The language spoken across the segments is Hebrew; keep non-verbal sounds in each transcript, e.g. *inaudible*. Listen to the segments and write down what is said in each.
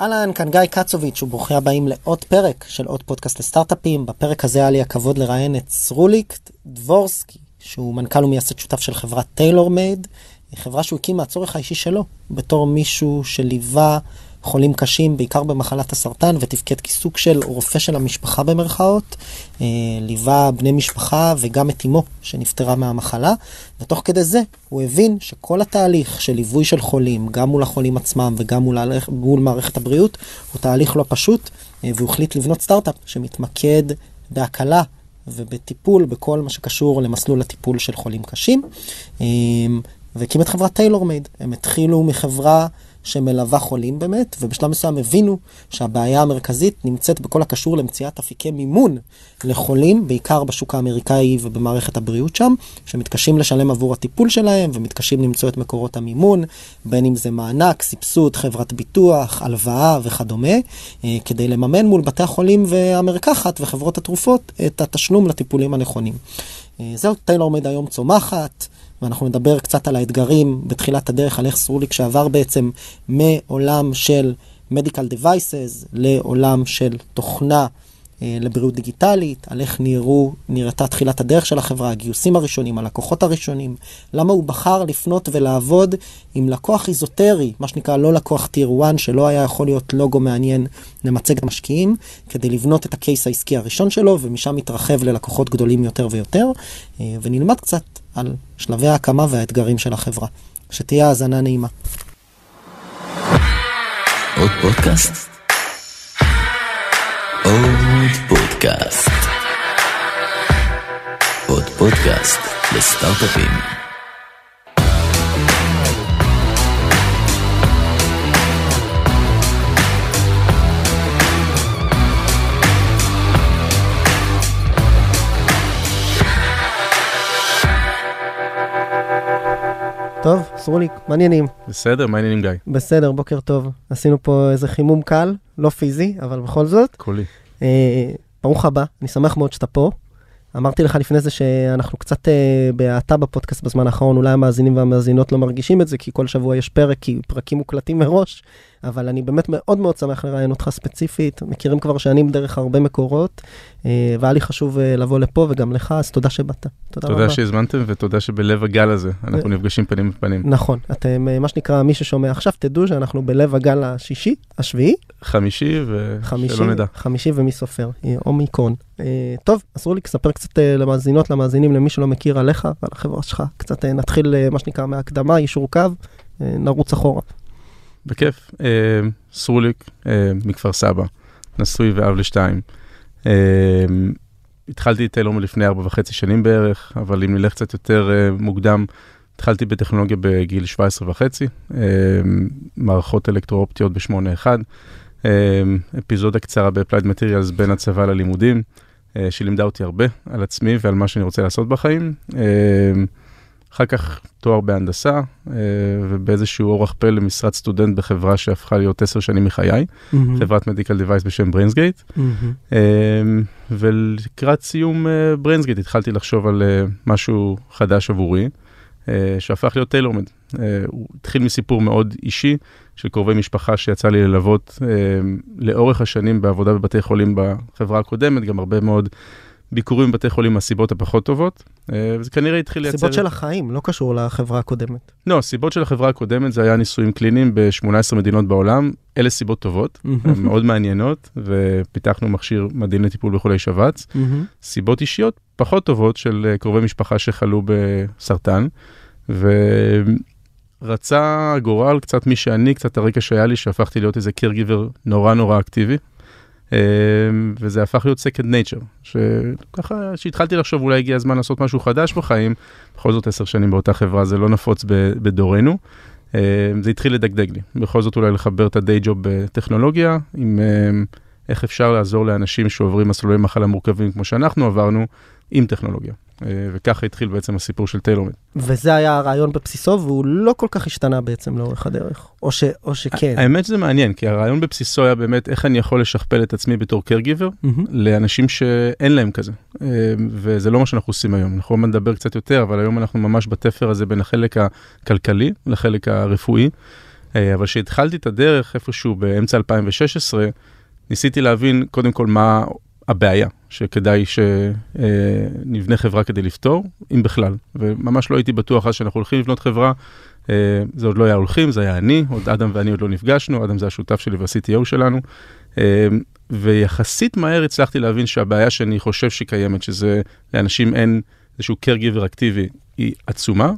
אהלן, כאן גיא קצוביץ' וברוכים הבאים לעוד פרק של עוד פודקאסט לסטארט-אפים. בפרק הזה היה לי הכבוד לראיין את סרוליק דבורסקי, שהוא מנכ"ל ומייסד שותף של חברת טיילור מייד, חברה שהוא הקים מהצורך האישי שלו, בתור מישהו שליווה חולים קשים, בעיקר במחלת הסרטן, ותפקד כסוג של רופא של המשפחה במרכאות. אה, ליווה בני משפחה וגם את אמו שנפטרה מהמחלה, ותוך כדי זה הוא הבין שכל התהליך של ליווי של חולים, גם מול החולים עצמם וגם מול, מול מערכת הבריאות, הוא תהליך לא פשוט, אה, והוא החליט לבנות סטארט-אפ שמתמקד בהקלה ובטיפול בכל מה שקשור למסלול הטיפול של חולים קשים. אה, והקים את חברת טיילור מייד. הם התחילו מחברה שמלווה חולים באמת, ובשלב מסוים הבינו שהבעיה המרכזית נמצאת בכל הקשור למציאת אפיקי מימון לחולים, בעיקר בשוק האמריקאי ובמערכת הבריאות שם, שמתקשים לשלם עבור הטיפול שלהם ומתקשים למצוא את מקורות המימון, בין אם זה מענק, סבסוד, חברת ביטוח, הלוואה וכדומה, אה, כדי לממן מול בתי החולים והמרקחת וחברות התרופות את התשלום לטיפולים הנכונים. אה, זהו, טיילור עומד היום צומחת. ואנחנו נדבר קצת על האתגרים בתחילת הדרך, על איך סרוליק שעבר בעצם מעולם של Medical Devices לעולם של תוכנה לבריאות דיגיטלית, על איך נראו, נראתה תחילת הדרך של החברה, הגיוסים הראשונים, הלקוחות הראשונים, למה הוא בחר לפנות ולעבוד עם לקוח איזוטרי, מה שנקרא לא לקוח טיר 1, שלא היה יכול להיות לוגו מעניין למצגת משקיעים, כדי לבנות את הקייס העסקי הראשון שלו, ומשם מתרחב ללקוחות גדולים יותר ויותר, אה, ונלמד קצת על שלבי ההקמה והאתגרים של החברה. שתהיה האזנה נעימה. עוד פודקאסט? עוד פודקאסט. עוד פודקאסט לסטארט-אפים. טוב, סרוליק, מעניינים. בסדר, מעניינים גיא. בסדר, בוקר טוב. עשינו פה איזה חימום קל, לא פיזי, אבל בכל זאת. קולי. אה, ברוך הבא, אני שמח מאוד שאתה פה. אמרתי לך לפני זה שאנחנו קצת אה, בהאטה בפודקאסט בזמן האחרון, אולי המאזינים והמאזינות לא מרגישים את זה, כי כל שבוע יש פרק, כי פרקים מוקלטים מראש, אבל אני באמת מאוד מאוד שמח לראיין אותך ספציפית, מכירים כבר שנים דרך הרבה מקורות, אה, והיה לי חשוב אה, לבוא לפה וגם לך, אז תודה שבאת. תודה, תודה רבה. שהזמנתם ותודה שבלב הגל הזה אנחנו. נפגשים פנים בפנים. נכון, אתם, אה, מה שנקרא, מי ששומע עכשיו, תדעו שאנחנו בלב הגל השישי, השביעי. חמישי, ושלא נדע. חמישי ומי סופר, אומיקרון. טוב, אסור לי לספר קצת למאזינות, למאזינים, למי שלא מכיר עליך ועל החברה שלך. קצת נתחיל, מה שנקרא, מהקדמה, יישור קו, נרוץ אחורה. בכיף. אה, סרוליק אה, מכפר סבא, נשוי ואב לשתיים. אה, התחלתי את טיילור מלפני ארבע וחצי שנים בערך, אבל אם נלך קצת יותר אה, מוקדם, התחלתי בטכנולוגיה בגיל 17 וחצי, אה, מערכות אלקטרואופטיות ב-81, אה, אפיזודה קצרה ב-Applied Materials בין הצבא ללימודים, אה, שלימדה אותי הרבה על עצמי ועל מה שאני רוצה לעשות בחיים. אה, אחר כך תואר בהנדסה, אה, ובאיזשהו אורח פלא למשרת סטודנט בחברה שהפכה להיות עשר שנים מחיי, mm-hmm. חברת medical device בשם בריינסגייט. Mm-hmm. ולקראת סיום בריינסגייט התחלתי לחשוב על משהו חדש עבורי, שהפך להיות טיילורמד. הוא התחיל מסיפור מאוד אישי של קרובי משפחה שיצא לי ללוות לאורך השנים בעבודה בבתי חולים בחברה הקודמת, גם הרבה מאוד... ביקורים בבתי חולים מהסיבות הפחות טובות, אה, וזה כנראה התחיל לייצר... סיבות של החיים, לא קשור לחברה הקודמת. לא, סיבות של החברה הקודמת זה היה ניסויים קליניים ב-18 מדינות בעולם, אלה סיבות טובות, מאוד מעניינות, ופיתחנו מכשיר מדהים לטיפול בחולי שבץ. סיבות אישיות פחות טובות של אה, קרובי משפחה שחלו בסרטן, ורצה הגורל, קצת מי שאני, קצת הרקע שהיה לי, שהפכתי להיות איזה קרגיבר נורא נורא אקטיבי. אמ, וזה הפך להיות second nature, שככה, שהתחלתי לחשוב אולי הגיע הזמן לעשות משהו חדש בחיים, בכל זאת עשר שנים באותה חברה זה לא נפוץ בדורנו. אמ, זה התחיל לדגדג לי, בכל זאת אולי לחבר את הדיי ג'וב בטכנולוגיה, עם אמ, איך אפשר לעזור לאנשים שעוברים מסלולי מחלה מורכבים כמו שאנחנו עברנו, עם טכנולוגיה. אה, וככה התחיל בעצם הסיפור של טיילורמד. וזה היה הרעיון בבסיסו, והוא לא כל כך השתנה בעצם לאורך הדרך, או, ש, או שכן. האמת שזה מעניין, כי הרעיון בבסיסו היה באמת איך אני יכול לשכפל את עצמי בתור קרגיבר mm-hmm. לאנשים שאין להם כזה. אה, וזה לא מה שאנחנו עושים היום, אנחנו עוד נדבר קצת יותר, אבל היום אנחנו ממש בתפר הזה בין החלק הכלכלי לחלק הרפואי. אה, אבל כשהתחלתי את הדרך איפשהו באמצע 2016, ניסיתי להבין קודם כל מה הבעיה שכדאי שנבנה חברה כדי לפתור, אם בכלל. וממש לא הייתי בטוח אז שאנחנו הולכים לבנות חברה, אה, זה עוד לא היה הולכים, זה היה אני, עוד אדם ואני עוד לא נפגשנו, אדם זה השותף שלי וה-CTO שלנו. אה, ויחסית מהר הצלחתי להבין שהבעיה שאני חושב שקיימת, שזה לאנשים אין איזשהו caregiver אקטיבי, היא עצומה.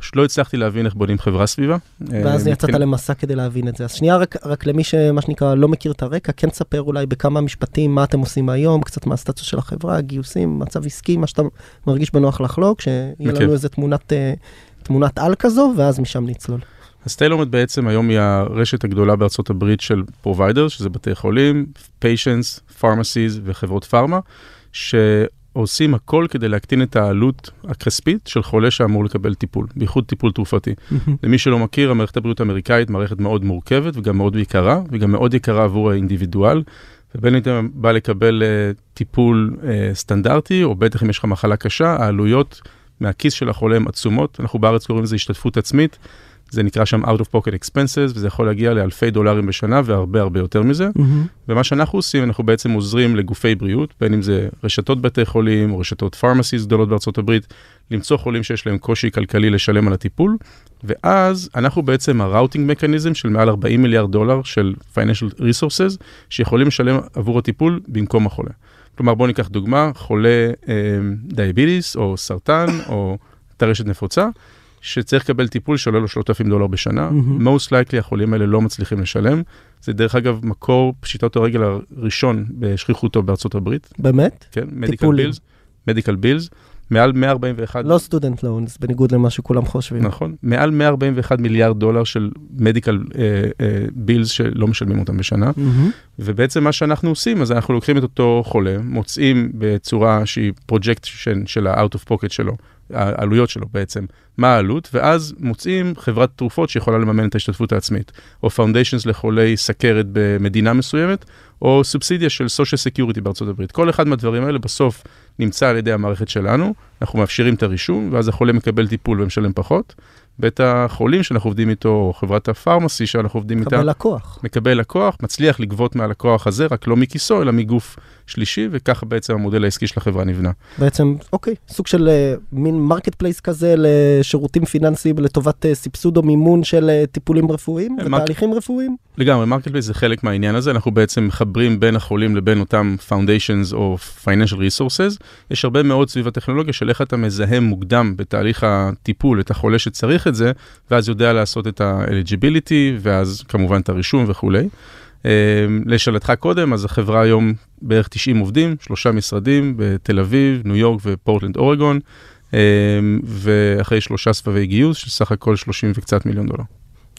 פשוט לא הצלחתי להבין איך בונים חברה סביבה. ואז אה, יצאת למסע כדי להבין את זה. אז שנייה, רק, רק למי שמה שנקרא לא מכיר את הרקע, כן תספר אולי בכמה משפטים מה אתם עושים היום, קצת מה הסטטוס של החברה, גיוסים, מצב עסקי, מה שאתה מרגיש בנוח לחלוק, שיהיה לנו איזה תמונת, אה, תמונת על כזו, ואז משם נצלול. אז טיילורמד בעצם היום היא הרשת הגדולה בארצות הברית של provider, שזה בתי חולים, patients, pharmacies וחברות פארמה, ש... עושים הכל כדי להקטין את העלות הכספית של חולה שאמור לקבל טיפול, בייחוד טיפול תרופתי. למי שלא מכיר, המערכת הבריאות האמריקאית מערכת מאוד מורכבת וגם מאוד יקרה, וגם מאוד יקרה עבור האינדיבידואל. ובין אם אתה בא לקבל uh, טיפול uh, סטנדרטי, או בטח אם יש לך מחלה קשה, העלויות מהכיס של החולה הן עצומות. אנחנו בארץ קוראים לזה השתתפות עצמית. זה נקרא שם out of pocket expenses, וזה יכול להגיע לאלפי דולרים בשנה והרבה הרבה יותר מזה. Mm-hmm. ומה שאנחנו עושים, אנחנו בעצם עוזרים לגופי בריאות, בין אם זה רשתות בתי חולים או רשתות פארמסיס גדולות בארצות הברית, למצוא חולים שיש להם קושי כלכלי לשלם על הטיפול, ואז אנחנו בעצם הראוטינג מקניזם של מעל 40 מיליארד דולר של financial resources, שיכולים לשלם עבור הטיפול במקום החולה. כלומר, בואו ניקח דוגמה, חולה אה, דיאביליס או סרטן או טרשת נפוצה. שצריך לקבל טיפול שעולה לו 3,000 דולר בשנה. Mm-hmm. most likely החולים האלה לא מצליחים לשלם. זה דרך אגב מקור פשיטות הרגל הראשון בשכיחותו בארצות הברית. באמת? כן, מדיקל בילס. medical bills. מעל 141... לא student loans, בניגוד למה שכולם חושבים. נכון, מעל 141 מיליארד דולר של medical bills uh, uh, שלא משלמים אותם בשנה. Mm-hmm. ובעצם מה שאנחנו עושים, אז אנחנו לוקחים את אותו חולה, מוצאים בצורה שהיא projection של ה-out of pocket שלו, העלויות שלו בעצם, מה העלות, ואז מוצאים חברת תרופות שיכולה לממן את ההשתתפות העצמית, או foundations לחולי סכרת במדינה מסוימת, או סובסידיה של social security בארצות הברית. כל אחד מהדברים האלה בסוף נמצא על ידי המערכת שלנו, אנחנו מאפשרים את הרישום, ואז החולה מקבל טיפול ומשלם פחות. בית החולים שאנחנו עובדים איתו, או חברת ה pharmacy שאנחנו עובדים איתה. מקבל לקוח. מקבל לקוח, מצליח לגבות מהלקוח הזה, רק לא מכיסו, אלא מגוף שלישי, וככה בעצם המודל העסקי של החברה נבנה. בעצם, אוקיי, סוג של uh, מין marketplace כזה לשירותים פיננסיים לטובת uh, סבסוד או מימון של uh, טיפולים רפואיים ותהליכים. רפואיים? לגמרי, marketplace זה חלק מהעניין הזה, אנחנו בעצם מחברים בין החולים לבין אותם foundations או financial resources. יש הרבה מאוד סביב הטכנולוגיה של איך אתה מזהה מוקדם בתהליך הטיפול את החולה שצריך את זה, ואז יודע לעשות את ה-eligibility, ואז כמובן את הרישום וכולי. אמ, לשאלתך קודם, אז החברה היום בערך 90 עובדים, שלושה משרדים בתל אביב, ניו יורק ופורטלנד אורגון, אמ, ואחרי שלושה סבבי גיוס של סך הכל 30 וקצת מיליון דולר.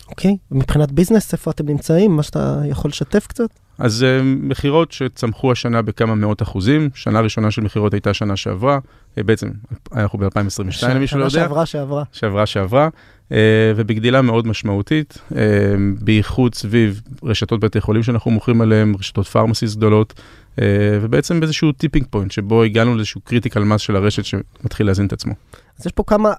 אוקיי, okay. ומבחינת business, איפה אתם נמצאים? מה שאתה יכול לשתף קצת? אז uh, מכירות שצמחו השנה בכמה מאות אחוזים, שנה ראשונה של מכירות הייתה שנה שעברה, uh, בעצם אנחנו ב-2022 למי שלא יודע. שנה שעברה שעברה. שעברה שעברה, uh, ובגדילה מאוד משמעותית, בייחוד סביב רשתות בתי חולים שאנחנו מוכרים עליהן, רשתות pharmacies גדולות, ובעצם באיזשהו tipping point, שבו הגענו לאיזשהו critical mass של הרשת שמתחיל להזין את עצמו. אז יש פה כמה...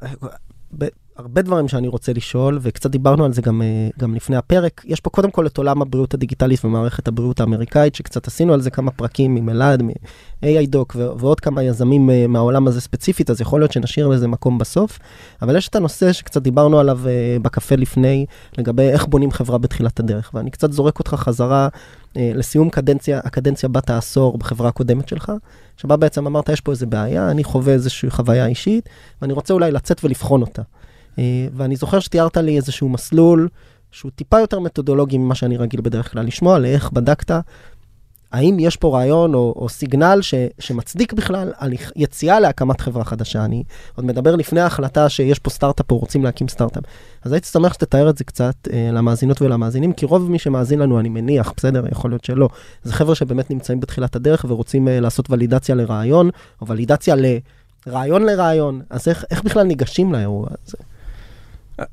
הרבה דברים שאני רוצה לשאול, וקצת דיברנו על זה גם, אה, גם לפני הפרק. יש פה קודם כל את עולם הבריאות הדיגיטלית ומערכת הבריאות האמריקאית, שקצת עשינו על זה כמה פרקים עם אלעד, מ-AI Doc ועוד כמה יזמים אה, מהעולם הזה ספציפית, אז יכול להיות שנשאיר לזה מקום בסוף. אבל יש את הנושא שקצת דיברנו עליו אה, בקפה לפני, לגבי איך בונים חברה בתחילת הדרך. ואני קצת זורק אותך חזרה לסיום קדנציה, הקדנציה בת העשור בחברה הקודמת שלך, שבה בעצם אמרת, יש פה איזה בעיה, אני חווה איזושהי חוויה אישית, ואני רוצה אולי לצאת ולבחון אותה. אה, ואני זוכר שתיארת לי איזשהו מסלול שהוא טיפה יותר מתודולוגי ממה שאני רגיל בדרך כלל לשמוע, לאיך בדקת, האם יש פה רעיון או, או סיגנל ש, שמצדיק בכלל על יציאה להקמת חברה חדשה. אני עוד מדבר לפני ההחלטה שיש פה סטארט-אפ או רוצים להקים סטארט-אפ. אז הייתי שמח שתתאר את זה קצת אה, למאזינות ולמאזינים, כי רוב מי שמאזין לנו, אני מניח, בסדר, יכול להיות שלא, זה חבר'ה שבאמת נמצאים בתחילת הדרך ורוצים אה, לעשות ולידציה לרעיון, או ולידציה לרעיון לרעיון, אז איך, איך בכלל ניגשים לאירוע הזה?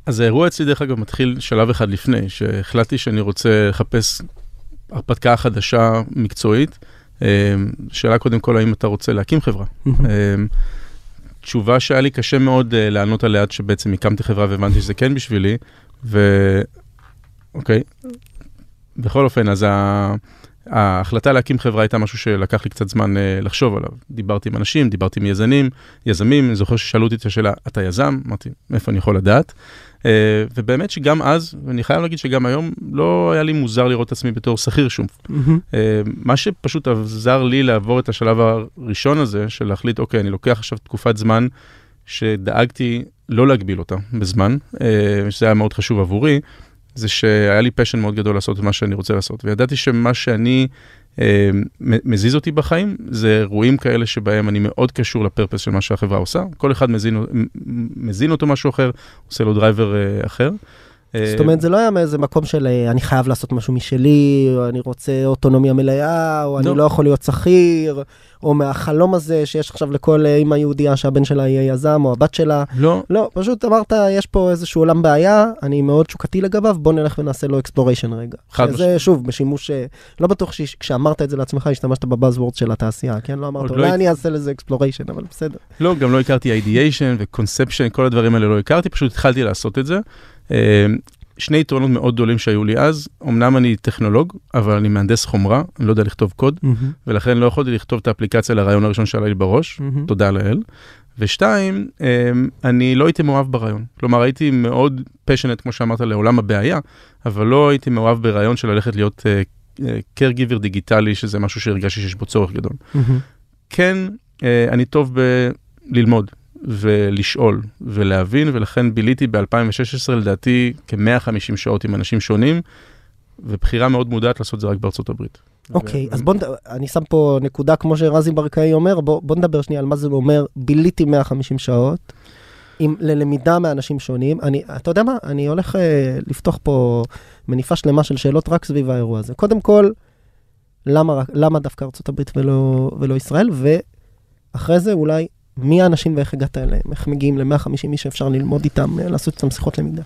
אז האירוע אצלי, דרך אגב, מתחיל שלב אחד לפני, שהחלטתי שאני רוצה לחפש הרפתקה חדשה מקצועית. אמ, שאלה קודם כל, האם אתה רוצה להקים חברה? אמ, תשובה שהיה לי קשה מאוד אה, לענות עליה עד שבעצם הקמתי חברה והבנתי שזה כן בשבילי, אוקיי? בכל אופן, אז ה... ההחלטה להקים חברה הייתה משהו שלקח לי קצת זמן uh, לחשוב עליו. דיברתי עם אנשים, דיברתי עם יזמים, יזמים, אני זוכר ששאלו אותי את השאלה, אתה יזם? אמרתי, מאיפה אני יכול לדעת? Uh, ובאמת שגם אז, ואני חייב להגיד שגם היום, לא היה לי מוזר לראות את עצמי בתור שכיר שום. Mm-hmm. Uh, מה שפשוט עזר לי לעבור את השלב הראשון הזה, של להחליט, אוקיי, אני לוקח עכשיו תקופת זמן שדאגתי לא להגביל אותה בזמן, uh, שזה היה מאוד חשוב עבורי. זה שהיה לי passion מאוד גדול לעשות את מה שאני רוצה לעשות, וידעתי שמה שאני, אה, מזיז אותי בחיים, זה אירועים כאלה שבהם אני מאוד קשור ל purpose של מה שהחברה עושה, כל אחד מזין, מזין אותו משהו אחר, עושה לו driver אה, אחר. זאת אומרת, זה לא היה מאיזה מקום של אה, אני חייב לעשות משהו משלי, או אני רוצה אוטונומיה מלאה, או לא. אני לא יכול להיות שכיר, או מהחלום הזה שיש עכשיו לכל אימא יהודייה שהבן שלה יהיה יזם, או הבת שלה. לא. לא, פשוט אמרת, יש פה איזשהו עולם בעיה, אני מאוד תשוקתי לגביו, בוא נלך ונעשה לו exploration רגע. חד משמעית. זה שוב, בשימוש, אה, לא בטוח שכשאמרת את זה לעצמך, השתמשת ב buzzword של התעשייה, כן? לא אמרת, אולי לא אני אעשה לזה exploration, אבל בסדר. לא, גם לא הכרתי ideation ו conception, כל הדברים האלה לא הכרתי, פשוט התחלתי לעשות את זה. אה, שני יתרונות מאוד גדולים שהיו לי אז, אמנם אני טכנולוג, אבל אני מהנדס חומרה, אני לא יודע לכתוב קוד, mm-hmm. ולכן לא יכולתי לכתוב את האפליקציה לרעיון הראשון שעלה לי בראש, mm-hmm. תודה לאל. ושתיים, אמ, אני לא הייתי מאוהב ברעיון. כלומר, הייתי מאוד פשנט, כמו שאמרת, לעולם הבעיה, אבל לא הייתי מאוהב ברעיון של ללכת להיות uh, caregiver דיגיטלי, שזה משהו שהרגשתי שיש בו צורך גדול. Mm-hmm. כן, אני טוב בללמוד. ולשאול ולהבין, ולכן ביליתי ב-2016 לדעתי כ-150 שעות עם אנשים שונים, ובחירה מאוד מודעת לעשות זה רק בארצות הברית. אוקיי, okay, ו... אז בוא, נד... אני שם פה נקודה כמו שרזי ברקאי אומר, בוא, בוא נדבר שנייה על מה זה אומר, ביליתי 150 שעות. עם, ללמידה מאנשים שונים. אני, אתה יודע מה? אני הולך uh, לפתוח פה מניפה שלמה של שאלות רק סביב האירוע הזה. קודם כל, למה, למה דווקא ארה"ב ולא, ולא ישראל? ואחרי זה אולי מי האנשים ואיך הגעת אליהם? איך מגיעים ל-150 איש שאפשר ללמוד איתם, אה, לעשות איתם שיחות למידה?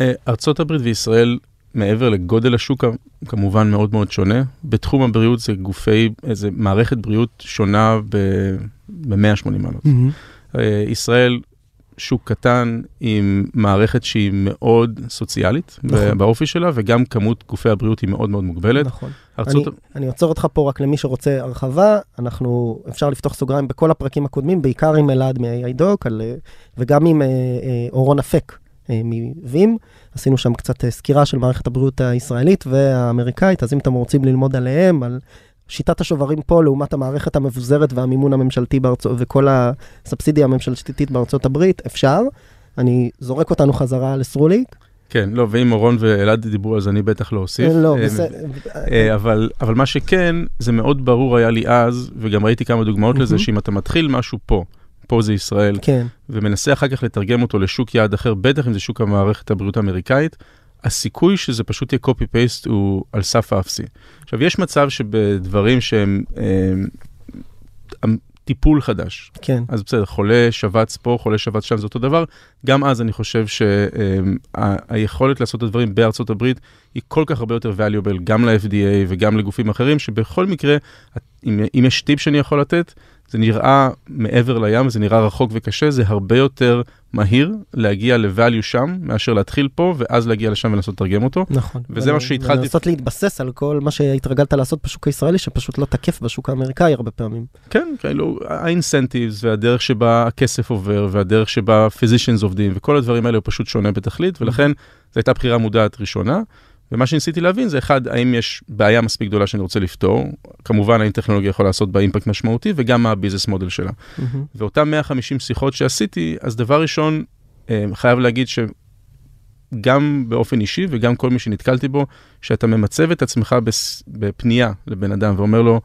אה, ארצות הברית וישראל, מעבר לגודל השוק, כמובן מאוד מאוד שונה. בתחום הבריאות זה גופי, איזה מערכת בריאות שונה ב-180 מעלות. Mm-hmm. ישראל שוק קטן עם מערכת שהיא מאוד סוציאלית נכון. באופי שלה, וגם כמות גופי הבריאות היא מאוד מאוד מוגבלת. נכון. ארצות... אני, אני עוצר אותך פה רק למי שרוצה הרחבה, אנחנו, אפשר לפתוח סוגריים בכל הפרקים הקודמים, בעיקר עם אלעד מ-AI Doc, על, וגם עם אה, אה, אורון אפק אה, מווים. עשינו שם קצת אה, סקירה של מערכת הבריאות הישראלית והאמריקאית, אז אם אתם רוצים ללמוד עליהם, על שיטת השוברים פה לעומת המערכת המבוזרת והמימון הממשלתי בארצות, וכל הסבסידיה הממשלתית בארצות הברית, אפשר. אני זורק אותנו חזרה לסרוליק. כן, לא, ואם אורון ואלעד דיברו, אז אני בטח לא אוסיף. לא, אה, בסדר. אה, אבל, אבל מה שכן, זה מאוד ברור היה לי אז, וגם ראיתי כמה דוגמאות לזה, שאם אתה מתחיל משהו פה, פה זה ישראל, כן. ומנסה אחר כך לתרגם אותו לשוק יעד אחר, בטח אם זה שוק המערכת הבריאות האמריקאית, הסיכוי שזה פשוט יהיה copy-paste הוא על סף האפסי. עכשיו, יש מצב שבדברים שהם אה, טיפול חדש, כן. אז בסדר, חולה שבץ פה, חולה שבץ שם, זה אותו דבר. גם אז אני חושב שהיכולת אה, לעשות את הדברים בארצות הברית היא כל כך הרבה יותר valuable גם ל-FDA וגם לגופים אחרים, שבכל מקרה, אם, אם יש טיפ שאני יכול לתת, זה נראה מעבר לים, זה נראה רחוק וקשה, זה הרבה יותר מהיר להגיע ל-value שם, מאשר להתחיל פה, ואז להגיע לשם ולנסות לתרגם אותו. נכון. וזה מה שהתחלתי... ולנסות להתבסס על כל מה שהתרגלת לעשות בשוק הישראלי, שפשוט לא תקף בשוק האמריקאי הרבה פעמים. כן, כאילו, האינסנטיבס והדרך שבה הכסף עובר, והדרך שבה פיזישיאנס עובדים, וכל הדברים האלה הוא פשוט שונה בתכלית, ולכן זו הייתה בחירה מודעת ראשונה. ומה שניסיתי להבין זה אחד, האם יש בעיה מספיק גדולה שאני רוצה לפתור, כמובן האם טכנולוגיה יכולה לעשות בה אימפקט משמעותי, וגם מה הביזנס מודל שלה. Mm-hmm. ואותם 150 שיחות שעשיתי, אז דבר ראשון, אה, חייב להגיד שגם באופן אישי וגם כל מי שנתקלתי בו, שאתה ממצב את עצמך בפנייה לבן אדם ואומר לו,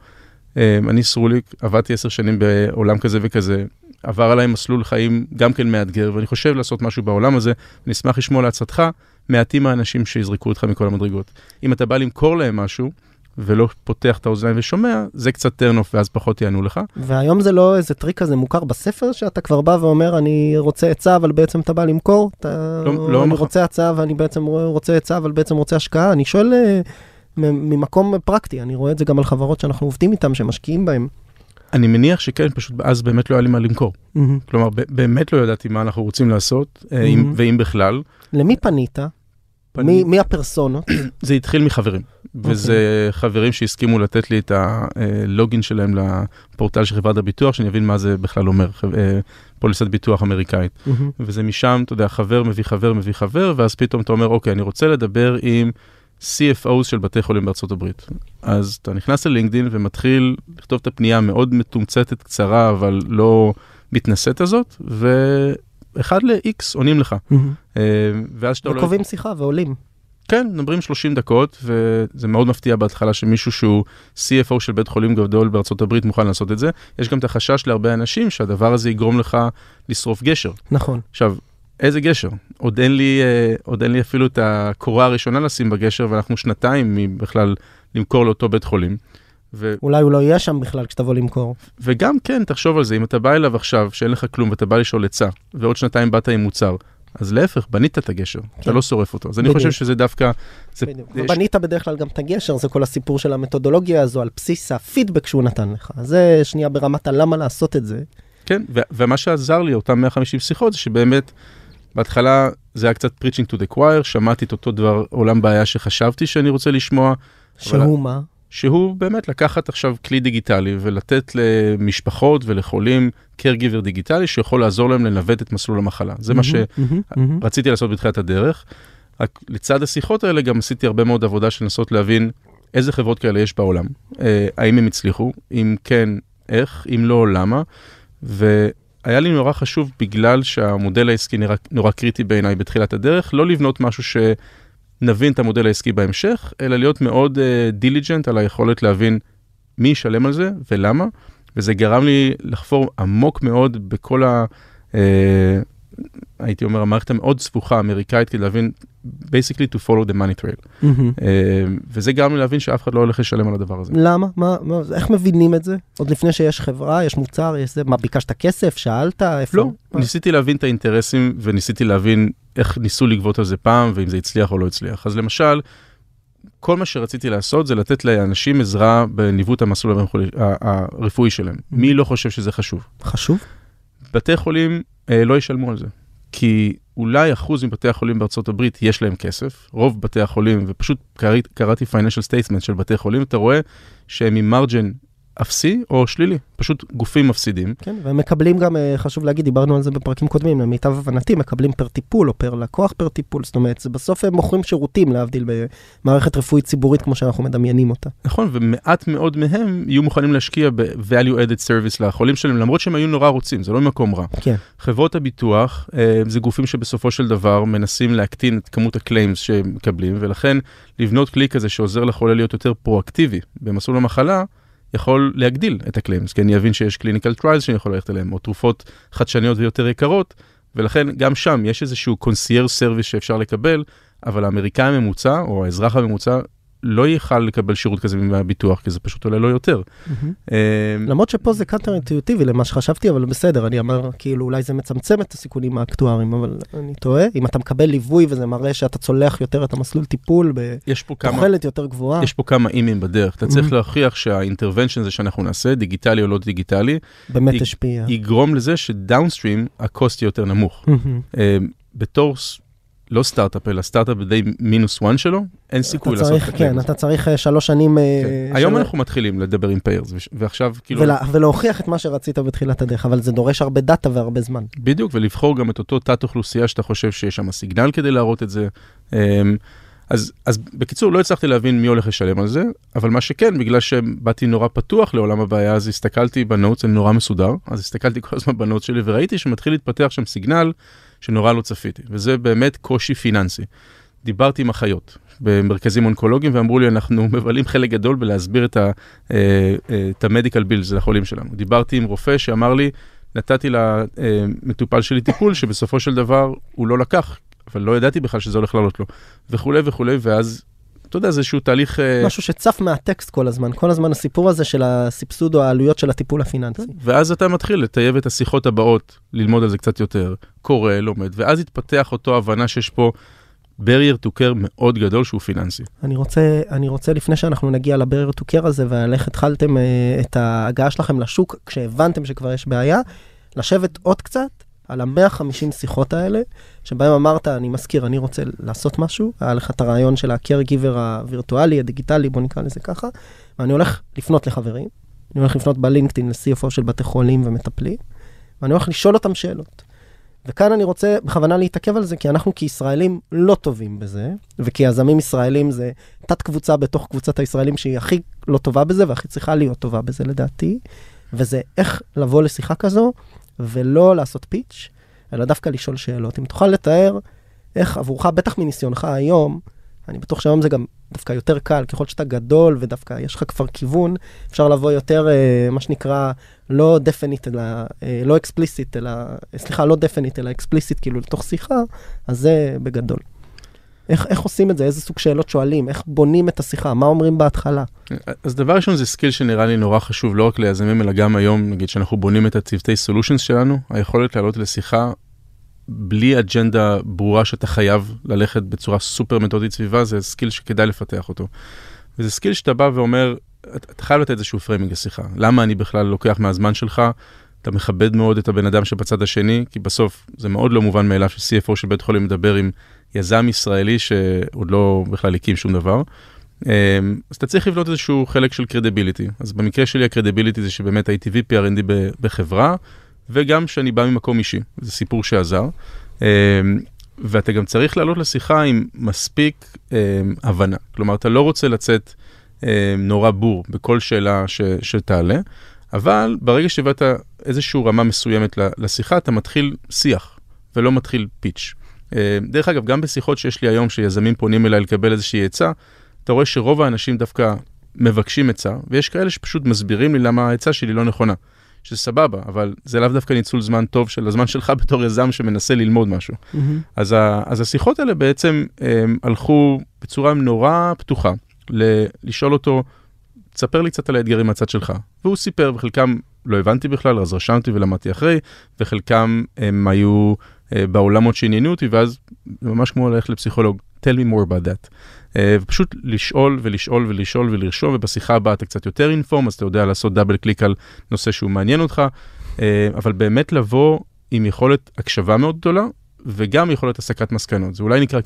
אה, אני סרוליק, עבדתי עשר שנים בעולם כזה וכזה, עבר עליי מסלול חיים גם כן מאתגר, ואני חושב לעשות משהו בעולם הזה, אני אשמח לשמוע לעצתך. מעטים האנשים שיזרקו אותך מכל המדרגות. אם אתה בא למכור להם משהו, ולא פותח את האוזניים ושומע, זה קצת off ואז פחות יענו לך. והיום זה לא איזה טריק כזה מוכר בספר, שאתה כבר בא ואומר, אני רוצה עצה, אבל בעצם אתה בא למכור? אתה... לא, לא אני מח... רוצה הצעה ואני בעצם רוצה עצה, אבל בעצם רוצה השקעה? אני שואל uh, ממקום פרקטי, אני רואה את זה גם על חברות שאנחנו עובדים איתן, שמשקיעים בהן. אני מניח שכן, פשוט אז באמת לא היה לי מה למכור. Mm-hmm. כלומר, באמת לא ידעתי מה אנחנו רוצים לעשות, mm-hmm. אם, ואם בכלל. למי פנית? מי, מי הפרסונות? *clears throat* זה התחיל מחברים, וזה חברים שהסכימו לתת לי את הלוגין שלהם לפורטל של חברת הביטוח, שאני אבין מה זה בכלל אומר, אה, פוליסת ביטוח אמריקאית. וזה משם, אתה יודע, חבר מביא חבר מביא חבר, ואז פתאום אתה אומר, אוקיי, אני רוצה לדבר עם CFOs של בתי חולים בארצות הברית. אז אתה נכנס ללינקדין ומתחיל לכתוב את הפנייה המאוד מתומצתת, קצרה, אבל לא מתנשאת הזאת, ואחד ל-X עונים לך. אה, ואז שאתה. וקובעים שיחה ועולים. כן, מדברים 30 דקות, וזה מאוד מפתיע בהתחלה שמישהו שהוא CFO של בית חולים גדול בארצות הברית מוכן לעשות את זה. יש גם את החשש להרבה אנשים שהדבר הזה יגרום לך לשרוף גשר. נכון. עכשיו, איזה גשר? עוד אין לי, אה, עוד אין לי אפילו את הקורה הראשונה לשים בגשר, ואנחנו שנתיים מבכלל למכור לאותו בית חולים. ו, אולי הוא לא יהיה שם בכלל כשתבוא למכור. וגם כן, תחשוב על זה, אם אתה בא אליו עכשיו, שאין לך כלום ואתה בא לשאול עצה, ועוד שנתיים באת עם מוצר, אז להפך, בנית את הגשר, אתה כן. לא שורף אותו. אז אני בדיוק. חושב שזה דווקא... זה, בדיוק. יש- ובנית בדרך כלל גם את הגשר, זה כל הסיפור של המתודולוגיה הזו, על בסיס הפידבק שהוא נתן לך. זה שנייה ברמת הלמה לעשות את זה. כן, ו- ומה שעזר לי, אותם 150 שיחות, זה שבאמת, בהתחלה זה היה קצת preaching to the choir, שמעתי את אותו דבר, עולם בעיה שחשבתי שאני רוצה לשמוע, שהוא מה? שהוא באמת לקחת עכשיו כלי דיגיטלי ולתת למשפחות ולחולים caregiver דיגיטלי שיכול לעזור להם לנווט את מסלול המחלה. זה מה. שרציתי לעשות בתחילת הדרך. לצד השיחות האלה גם עשיתי הרבה מאוד עבודה של לנסות להבין איזה חברות כאלה יש בעולם. אה, האם הם הצליחו? אם כן, איך? אם לא, למה? והיה לי נורא חשוב, בגלל שהמודל העסקי נראה נורא קריטי בעיניי בתחילת הדרך, לא לבנות משהו שנבין את המודל העסקי בהמשך, אלא להיות מאוד דיליג'נט על היכולת להבין מי ישלם על זה ולמה, וזה גרם לי לחפור עמוק מאוד בכל ה... אה, הייתי אומר, המערכת המאוד סבוכה האמריקאית כדי להבין, basically to follow the money trail. מהמם. אה, וזה גרם לי להבין שאף אחד לא הולך לשלם על הדבר הזה. למה? מה, מה, איך מבינים את זה? עוד לפני שיש חברה, יש מוצר, יש זה, מה, ביקשת כסף? שאלת? איפה? לא, מה? ניסיתי להבין את האינטרסים וניסיתי להבין איך ניסו לגבות על זה פעם ואם זה הצליח או לא הצליח. אז למשל, כל מה שרציתי לעשות זה לתת לאנשים עזרה בניווט המסלול הרפואי- שלהם. מי לא חושב שזה חשוב? חשוב? בתי חולים אה, לא ישלמו על זה. כי אולי אחוז מבתי החולים בארצות הברית יש להם כסף, רוב בתי החולים, ופשוט קראתי, financial statement של בתי חולים, אתה רואה שהם עם מרג'ן אפסי או שלילי, פשוט גופים מפסידים. כן, והם מקבלים גם, אה, חשוב להגיד, דיברנו על זה בפרקים קודמים, למיטב הבנתי, מקבלים פר טיפול או פר לקוח פר טיפול, זאת אומרת, זה בסוף הם מוכרים שירותים, להבדיל במערכת רפואית ציבורית כמו שאנחנו מדמיינים אותה. נכון, ומעט מאוד מהם יהיו מוכנים להשקיע ב-value added service לחולים שלהם, למרות שהם היו נורא רוצים, זה לא ממקום רע. כן, חברות הביטוח אה, זה גופים שבסופו של דבר מנסים להקטין את כמות ה claims שהם מקבלים, ולכן לבנות כלי כזה שעוזר לחולה להיות יותר פרואקטיבי במסלול המחלה, יכול להגדיל את ה claims, כי אני אבין שיש clinical trials שאני יכול ללכת אליהם, או תרופות חדשניות ויותר יקרות, ולכן גם שם יש איזשהו concierge service שאפשר לקבל, אבל האמריקאי הממוצע, או האזרח הממוצע, לא יוכל לקבל שירות כזה מהביטוח, כי זה פשוט עולה לו יותר. אה, למרות שפה זה counter אינטואיטיבי למה שחשבתי, אבל בסדר, אני אומר, כאילו, אולי זה מצמצם את הסיכונים האקטואריים, אבל אני טועה. אם אתה מקבל ליווי וזה מראה שאתה צולח יותר את המסלול טיפול. בתוחלת יותר גבוהה, יש פה כמה if-ים בדרך, אתה צריך. להוכיח שה intervention הזה שאנחנו נעשה, דיגיטלי או לא דיגיטלי, באמת השפיע. יגרום לזה ש downstream ה cost יהיה יותר נמוך. אה, בתור לא סטארט-אפ, אלא סטארט-אפ day minus one שלו, אין סיכוי לעשות את ה claim כן. אתה צריך אה, שלוש שנים... אה, כן. היום אנחנו מתחילים לדבר עם payers, ועכשיו כאילו, ולה, ולהוכיח את מה שרצית בתחילת הדרך, אבל זה דורש הרבה דאטה והרבה זמן. בדיוק, ולבחור גם את אותו תת אוכלוסייה שאתה חושב שיש שם סיגנל כדי להראות את זה. אה, אז, אז בקיצור, לא הצלחתי להבין מי הולך לשלם על זה, אבל מה שכן, בגלל שבאתי נורא פתוח לעולם הבעיה, אז הסתכלתי בנוטס, אני נורא מסודר, אז הסתכלתי כל הזמן בנוטס שלי וראיתי שמתחיל להתפתח שם סיגנל שנורא לא צפיתי, וזה באמת קושי פיננסי. דיברתי עם אחיות במרכזים אונקולוגיים ואמרו לי, אנחנו *laughs* מבלים חלק גדול בלהסביר את אה, אה, המדיקל בילס לחולים שלנו. דיברתי עם רופא שאמר לי, נתתי למטופל שלי טיפול שבסופו של דבר הוא לא לקח, אבל לא ידעתי בכלל שזה הולך לעלות לו, וכולי וכולי, ואז, אתה יודע, זה איזשהו תהליך... אה, משהו שצף מהטקסט כל הזמן, כל הזמן הסיפור הזה של הסבסוד או העלויות של הטיפול הפיננסי. ואז אתה מתחיל לטייב את השיחות הבאות, ללמוד על זה קצת יותר, קורא, לומד, ואז התפתח אותו הבנה שיש פה barrier to care מאוד גדול שהוא פיננסי. אני רוצה, אני רוצה לפני שאנחנו נגיע ל barrier to care הזה ועל איך התחלתם אה, את ההגעה שלכם לשוק, כשהבנתם שכבר יש בעיה, לשבת עוד קצת על ה-150 שיחות האלה, שבהם אמרת, אני מזכיר, אני רוצה לעשות משהו, היה לך את הרעיון של ה-caregiver הווירטואלי, הדיגיטלי, בוא נקרא לזה ככה, ואני הולך לפנות לחברים, אני הולך לפנות בלינקדאין ל-CFO של בתי חולים ומטפלים, ואני הולך לשאול אותם שאלות. וכאן אני רוצה בכוונה להתעכב על זה, כי אנחנו כישראלים לא טובים בזה, וכיזמים ישראלים זה תת קבוצה בתוך קבוצת הישראלים שהיא הכי לא טובה בזה, והכי צריכה להיות טובה בזה לדעתי, וזה איך לבוא לשיחה כזו ולא לעשות פיץ', אלא דווקא לשאול שאלות. אם תוכל לתאר איך עבורך, בטח מניסיונך היום, אני בטוח שהיום זה גם דווקא יותר קל, ככל שאתה גדול ודווקא יש לך כבר כיוון, אפשר לבוא יותר, אה, מה שנקרא, לא defensive, אלא, אה, לא explicit, אלא, סליחה, לא defensive, אלא explicit, כאילו לתוך שיחה, אז זה בגדול. איך, איך עושים את זה? איזה סוג שאלות שואלים? איך בונים את השיחה? מה אומרים בהתחלה? אז דבר ראשון זה skill שנראה לי נורא חשוב, לא רק ליזמים, אלא גם היום, נגיד שאנחנו בונים את הצוותי solutions שלנו, היכולת לעלות לשיחה בלי אג'נדה ברורה שאתה חייב ללכת בצורה סופר מתודית סביבה, זה skill שכדאי לפתח אותו. וזה skill שאתה בא ואומר, אתה חייב לתת איזשהו framing לשיחה. למה אני בכלל לוקח מהזמן שלך? אתה מכבד מאוד את הבן אדם שבצד השני, כי בסוף זה מאוד לא מובן מאליו ש-CFO של בית חולים מדבר עם יזם ישראלי שעוד לא בכלל הקים שום דבר. אמ, אז אתה צריך לבנות איזשהו חלק של קרדיביליטי. אז במקרה שלי הקרדיביליטי זה שבאמת הייתי VP R&D בחברה, וגם שאני בא ממקום אישי, זה סיפור שעזר. אמ, ואתה גם צריך לעלות לשיחה עם מספיק אמ, הבנה. כלומר, אתה לא רוצה לצאת נורא בור בכל שאלה ש, שתעלה, אבל ברגע שהבאת איזושהי רמה מסוימת לשיחה, אתה מתחיל שיח, ולא מתחיל פיץ'. אה, דרך אגב, גם בשיחות שיש לי היום, שיזמים פונים אליי לקבל איזושהי עצה, אתה רואה שרוב האנשים דווקא מבקשים עצה, ויש כאלה שפשוט מסבירים לי למה העצה שלי לא נכונה. שזה סבבה, אבל זה לאו דווקא ניצול זמן טוב של הזמן שלך *laughs* בתור יזם שמנסה ללמוד משהו. Mm-hmm. אז, ה, אז השיחות האלה בעצם הם, הלכו בצורה נורא פתוחה, ל, לשאול אותו, תספר לי קצת על האתגרים מהצד שלך. והוא סיפר, וחלקם לא הבנתי בכלל, אז רשמתי ולמדתי אחרי, וחלקם הם היו אה, בעולמות שעניינו אותי, ואז ממש כמו ללכת לפסיכולוג, tell me more about that. אה, ופשוט לשאול ולשאול ולשאול ולרשום, ובשיחה הבאה אתה קצת יותר אינפורם, אז אתה יודע לעשות דאבל קליק על נושא שהוא מעניין אותך, אה, אבל באמת לבוא עם יכולת הקשבה מאוד גדולה, וגם יכולת הסקת מסקנות. זה אולי נקרא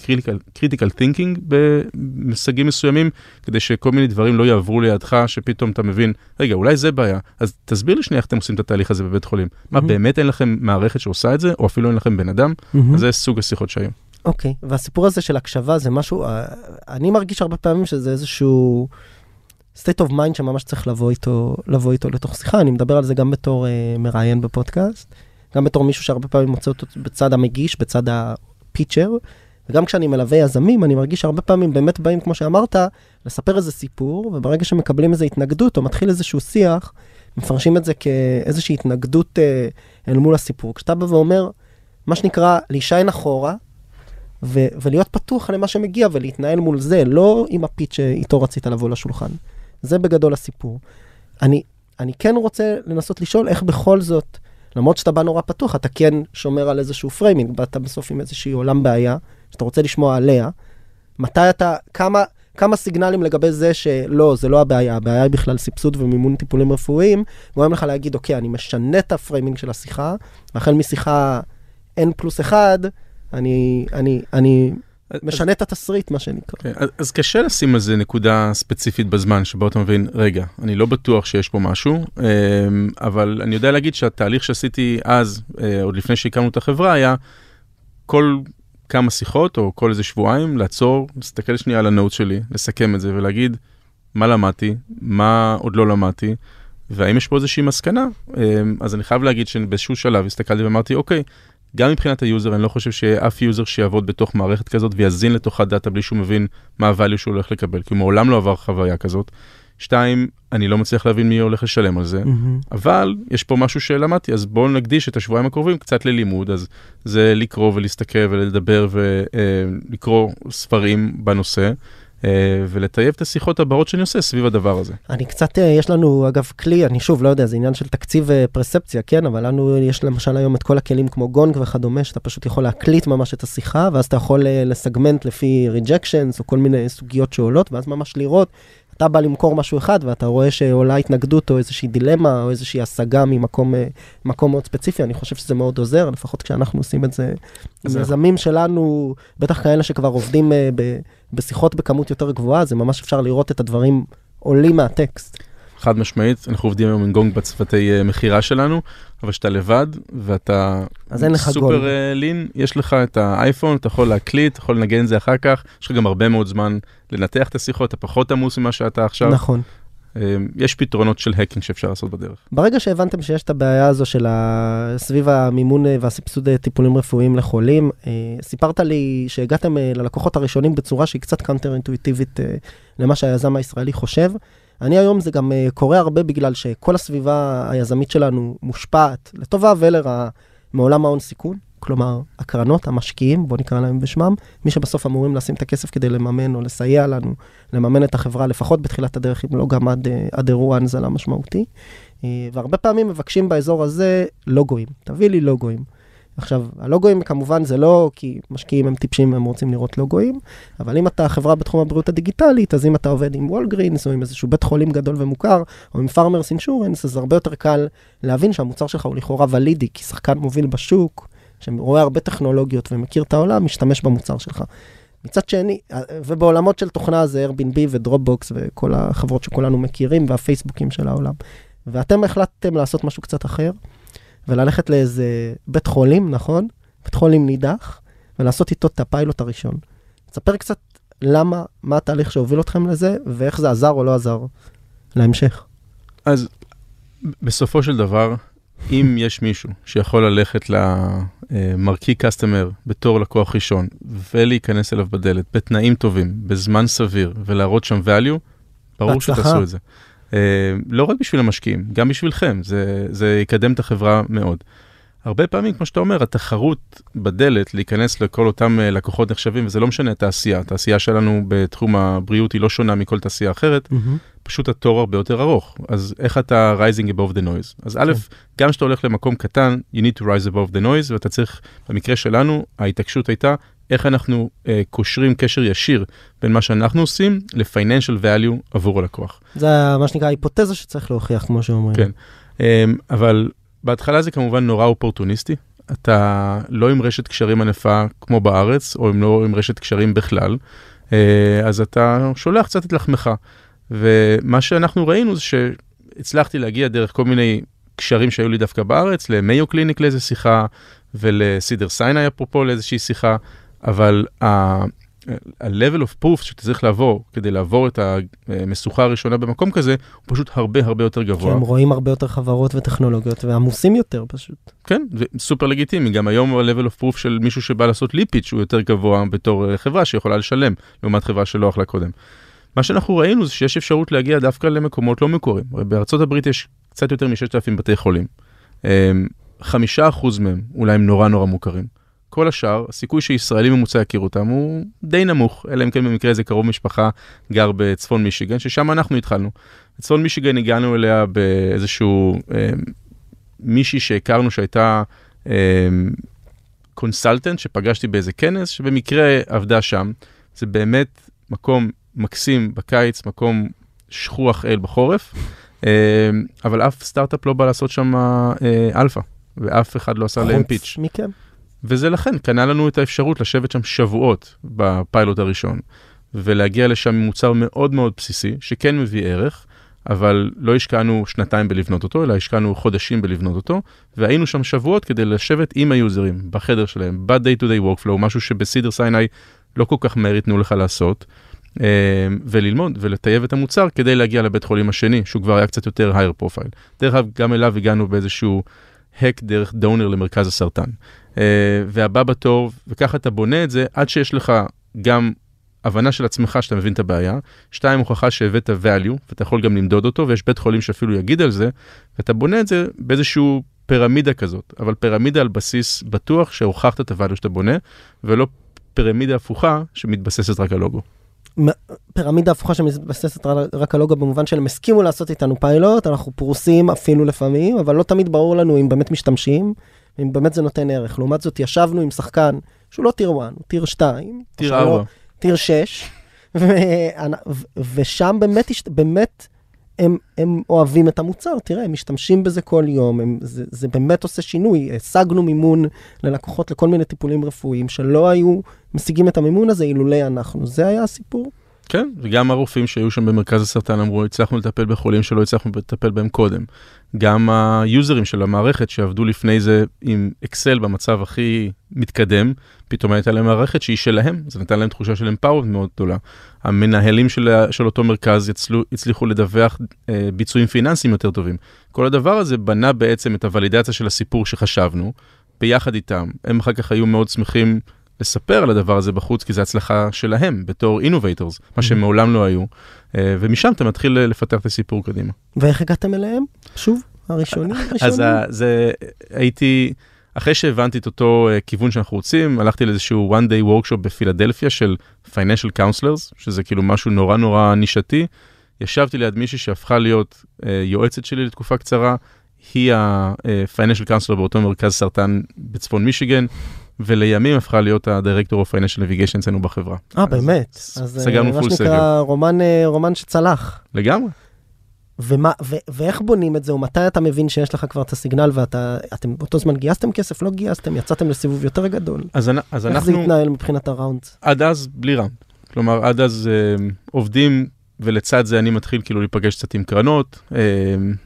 critical thinking במושגים מסוימים, כדי שכל מיני דברים לא יעברו לידך, שפתאום אתה מבין, רגע, אולי זה בעיה. אז תסביר לי שנייה איך אתם עושים את התהליך הזה בבית חולים. Mm-hmm. מה, באמת אין לכם מערכת שעושה את זה, או אפילו אין לכם בן אדם? Mm-hmm. אז זה סוג השיחות שהיו. אוקיי, okay. והסיפור הזה של הקשבה זה משהו, אה, אני מרגיש הרבה פעמים שזה איזשהו state of mind שממש צריך לבוא איתו, לבוא איתו לתוך שיחה, אני מדבר על זה גם בתור uh, מראיין בפודקאסט. גם בתור מישהו שהרבה פעמים מוצא אותו בצד המגיש, בצד הפיצ'ר, וגם כשאני מלווה יזמים, אני מרגיש שהרבה פעמים באמת באים, כמו שאמרת, לספר איזה סיפור, וברגע שמקבלים איזו התנגדות, או מתחיל איזשהו שיח, מפרשים את זה כאיזושהי התנגדות אה, אל מול הסיפור. כשאתה בא ואומר, מה שנקרא, להישיין אחורה, ו- ולהיות פתוח למה שמגיע ולהתנהל מול זה, לא עם ה pitch שאיתו רצית לבוא לשולחן. זה בגדול הסיפור. אני, אני כן רוצה לנסות לשאול איך בכל זאת למרות שאתה בא נורא פתוח, אתה כן שומר על איזשהו framing, באת בסוף עם איזושהי עולם בעיה, שאתה רוצה לשמוע עליה. מתי אתה, כמה, כמה סיגנלים לגבי זה שלא, זה לא הבעיה, הבעיה היא בכלל סבסוד ומימון טיפולים רפואיים, גורם לך להגיד, אוקיי, אני משנה את ה framing של השיחה, והחל משיחה N פלוס 1, אני, אני, אני משנה את התסריט, מה שנקרא. Okay, כן, אז קשה לשים על זה נקודה ספציפית בזמן שבו אתה מבין, רגע, אני לא בטוח שיש פה משהו, אמ, אבל אני יודע להגיד שהתהליך שעשיתי אז, אה, עוד לפני שהקמנו את החברה, היה כל כמה שיחות או כל איזה שבועיים לעצור, להסתכל שנייה על הנוט שלי, לסכם את זה ולהגיד מה למדתי, מה עוד לא למדתי. והאם יש פה איזושהי מסקנה? אמ, אז אני חייב להגיד שבאיזשהו שלב הסתכלתי ואמרתי, אוקיי, גם מבחינת ה user, אני לא חושב שיהיה אף user שיעבוד בתוך מערכת כזאת ויזין לתוך הדאטה בלי שהוא מבין מה ה value שהוא הולך לקבל, כי הוא מעולם לא עבר חוויה כזאת. שתיים, אני לא מצליח להבין מי הולך לשלם על זה, mm-hmm. אבל יש פה משהו שלמדתי, אז בואו נקדיש את השבועיים הקרובים קצת ללימוד, אז זה לקרוא ולהסתכל ולדבר ולקרוא ספרים בנושא. אה, ולטייב את השיחות הבאות שאני עושה סביב הדבר הזה. אני קצת, אה, יש לנו אגב כלי, אני שוב לא יודע, זה עניין של תקציב ופרספציה, כן, אבל לנו יש למשל היום את כל הכלים כמו גונג וכדומה, שאתה פשוט יכול להקליט ממש את השיחה, ואז אתה יכול אה, לסגמנט לפי ריג'קשנס או כל מיני סוגיות שעולות, ואז ממש לראות אתה בא למכור משהו אחד ואתה רואה שעולה התנגדות או איזושהי דילמה או איזושהי השגה ממקום אה, מקום מאוד ספציפי, אני חושב שזה מאוד עוזר, לפחות כשאנחנו עושים את זה. מיזמים שלנו, בטח כאלה שכבר עובדים אה, ב- בשיחות בכמות יותר גבוהה, זה ממש אפשר לראות את הדברים עולים מהטקסט. חד משמעית, אנחנו עובדים היום עם גונג בצוותי אה, מכירה שלנו, אבל כשאתה לבד ואתה סופר גול. אה, לין, יש לך את האייפון, אתה יכול להקליט, אתה יכול לנגן את זה אחר כך, יש לך גם הרבה מאוד זמן לנתח את השיחות, אתה פחות עמוס ממה שאתה עכשיו. נכון. אה, יש פתרונות של hacking שאפשר לעשות בדרך. ברגע שהבנתם שיש את הבעיה הזו של. סביב המימון אה, והסבסוד אה, טיפולים רפואיים לחולים, סיפרת לי שהגעתם ללקוחות הראשונים בצורה שהיא קצת counter אינטואיטיבית למה שהיזם הישראלי חושב. אני היום זה גם קורה הרבה בגלל שכל הסביבה היזמית שלנו מושפעת, לטובה ולרעה, מעולם ההון סיכון. כלומר, הקרנות, המשקיעים, בוא נקרא להם בשמם, מי שבסוף אמורים לשים את הכסף כדי לממן או לסייע לנו, לממן את החברה, לפחות בתחילת הדרך, אם לא גם עד, אה, עד אירוע הנזלה משמעותי. אה, והרבה פעמים מבקשים באזור הזה לוגוים, תביא לי לוגוים. עכשיו, הלוגוים כמובן זה לא כי משקיעים הם טיפשים, הם רוצים לראות לוגוים, אבל אם אתה חברה בתחום הבריאות הדיגיטלית, אז אם אתה עובד עם וולגרינס או עם איזשהו בית חולים גדול ומוכר, או עם פארמרס אינשורנס, אז הרבה יותר קל להבין שהמוצר שלך הוא לכאורה ולידי, כי שחקן מוביל בשוק, שרואה הרבה טכנולוגיות ומכיר את העולם, משתמש במוצר שלך. מצד שני, ובעולמות של תוכנה זה Airbnb ודרופבוקס וכל החברות שכולנו מכירים והפייסבוקים של העולם. ואתם החלטתם לעשות משהו קצת אחר, וללכת לאיזה בית חולים, נכון? בית חולים נידח, ולעשות איתו את הפיילוט הראשון. תספר קצת למה, מה התהליך שהוביל אתכם לזה, ואיך זה עזר או לא עזר להמשך. אז בסופו של דבר, אם יש מישהו שיכול ללכת למרקי קסטומר בתור לקוח ראשון ולהיכנס אליו בדלת בתנאים טובים, בזמן סביר, ולהראות שם value, ברור בהצלחה. שתעשו את זה. Uh, לא רק בשביל המשקיעים, גם בשבילכם, זה, זה יקדם את החברה מאוד. הרבה פעמים, כמו שאתה אומר, התחרות בדלת להיכנס לכל אותם uh, לקוחות נחשבים, וזה לא משנה התעשייה, התעשייה שלנו בתחום הבריאות היא לא שונה מכל תעשייה אחרת, פשוט התור הרבה יותר ארוך. אז איך אתה rising above the noise? אז א', גם כשאתה הולך למקום קטן, you need to rise above the noise, ואתה צריך, במקרה שלנו, ההתעקשות הייתה איך אנחנו uh, קושרים קשר ישיר בין מה שאנחנו עושים ל-financial value עבור הלקוח. זה מה שנקרא היפותזה שצריך להוכיח, כמו שאומרים. כן. Um, אבל בהתחלה זה כמובן נורא אופורטוניסטי. אתה לא עם רשת קשרים ענפה כמו בארץ, או עם לא עם רשת קשרים בכלל, uh, אז אתה שולח קצת את לחמך. ומה שאנחנו ראינו זה שהצלחתי להגיע דרך כל מיני קשרים שהיו לי דווקא בארץ, למיו קליניק לאיזה שיחה, ולסידר סיני אפרופו לאיזושהי שיחה, אבל ה-level of proof שאתה צריך לעבור כדי לעבור את המשוכה הראשונה במקום כזה, הוא פשוט הרבה הרבה יותר כי גבוה. הם רואים הרבה יותר חברות וטכנולוגיות ועמוסים יותר פשוט. כן, וסופר לגיטימי, גם היום ה-level of proof של מישהו שבא לעשות ליפיץ' הוא יותר גבוה בתור אה, חברה שיכולה לשלם, לעומת חברה שלא אכלה קודם. מה שאנחנו ראינו זה שיש אפשרות להגיע דווקא למקומות לא מקוריים. הרי בארצות הברית יש קצת יותר מ-6,000 בתי חולים. אמ, חמישה אחוז מהם אולי הם נורא נורא מוכרים. כל השאר, הסיכוי שישראלי ממוצע יכיר אותם הוא די נמוך, אלא אם כן במקרה איזה קרוב משפחה גר בצפון מישיגן, ששם אנחנו התחלנו. בצפון מישיגן הגענו אליה באיזשהו אה, מישהי שהכרנו שהייתה אה, consultant שפגשתי באיזה כנס, שבמקרה עבדה שם. זה באמת מקום מקסים בקיץ, מקום שכוח אל בחורף, אה, אבל אף סטארט-אפ לא בא לעשות שם אה, אלפא, ואף אחד לא עשה להם pitch. חוץ מכם. וזה לכן קנה לנו את האפשרות לשבת שם שבועות בפיילוט הראשון, ולהגיע לשם עם מוצר מאוד מאוד בסיסי, שכן מביא ערך, אבל לא השקענו שנתיים בלבנות אותו, אלא השקענו חודשים בלבנות אותו, והיינו שם שבועות כדי לשבת עם היוזרים, בחדר שלהם, ב-day to day workflow, משהו שבסידר סיני לא כל כך מהר ייתנו לך לעשות, אה, וללמוד ולטייב את המוצר כדי להגיע לבית חולים השני, שהוא כבר היה קצת יותר higher profile. דרך אגב, גם אליו הגענו באיזשהו hack דרך דונר למרכז הסרטן. Uh, והבא בתור, וככה אתה בונה את זה עד שיש לך גם הבנה של עצמך שאתה מבין את הבעיה, שתיים, הוכחה שהבאת value, ואתה יכול גם למדוד אותו, ויש בית חולים שאפילו יגיד על זה, ואתה בונה את זה באיזשהו פירמידה כזאת, אבל פירמידה על בסיס בטוח שהוכחת את ה-value שאתה בונה, ולא פירמידה הפוכה שמתבססת רק על לוגו. פירמידה הפוכה שמתבססת רק על לוגו במובן שהם הסכימו לעשות איתנו פיילוט, אנחנו פרוסים אפילו לפעמים, אבל לא תמיד ברור לנו אם באמת משתמשים, אם באמת זה נותן ערך. לעומת זאת, ישבנו עם שחקן שהוא לא tier 1, הוא tier 2, tier 4. tier 6, *laughs* ושם באמת, באמת הם, הם אוהבים את המוצר, תראה, הם משתמשים בזה כל יום, הם, זה, זה באמת עושה שינוי. השגנו מימון ללקוחות לכל מיני טיפולים רפואיים שלא היו משיגים את המימון הזה אילולא אנחנו. זה היה הסיפור. כן, וגם הרופאים שהיו שם במרכז הסרטן אמרו, הצלחנו לטפל בחולים שלא הצלחנו לטפל בהם קודם. גם היוזרים של המערכת שעבדו לפני זה עם אקסל במצב הכי מתקדם, פתאום הייתה להם מערכת שהיא שלהם, זה נתן להם תחושה של אמפאורט מאוד גדולה. המנהלים של, של אותו מרכז הצליחו, הצליחו לדווח אה, ביצועים פיננסיים יותר טובים. כל הדבר הזה בנה בעצם את הוולידציה של הסיפור שחשבנו, ביחד איתם. הם אחר כך היו מאוד שמחים לספר על הדבר הזה בחוץ, כי זו הצלחה שלהם בתור innovators, מה שהם מעולם לא היו. אה, ומשם אתה מתחיל לפתח את הסיפור קדימה. ואיך הגעתם אליהם? שוב, הראשונים? אז זה, הייתי, אחרי שהבנתי את אותו אה, כיוון שאנחנו רוצים, הלכתי לאיזשהו one day workshop בפילדלפיה של financial counselors, שזה כאילו משהו נורא נורא נישתי. ישבתי ליד מישהי שהפכה להיות יועצת שלי לתקופה קצרה, היא ה-financial counselor באותו מרכז סרטן בצפון מישיגן. ולימים הפכה להיות הדירקטור of financial navigation אצלנו בחברה. אה, באמת? אז סגרנו פול סגר. מה שנקרא רומן, רומן שצלח. לגמרי. ומה, ו, ואיך בונים את זה, ומתי אתה מבין שיש לך כבר את הסיגנל ואתם באותו זמן גייסתם כסף, לא גייסתם, יצאתם לסיבוב יותר גדול? אז, אז איך אנחנו... איך זה התנהל מבחינת הראונד? עד אז בלי ראונד. כלומר, עד אז אה, עובדים, ולצד זה אני מתחיל כאילו להיפגש קצת עם קרנות. אה,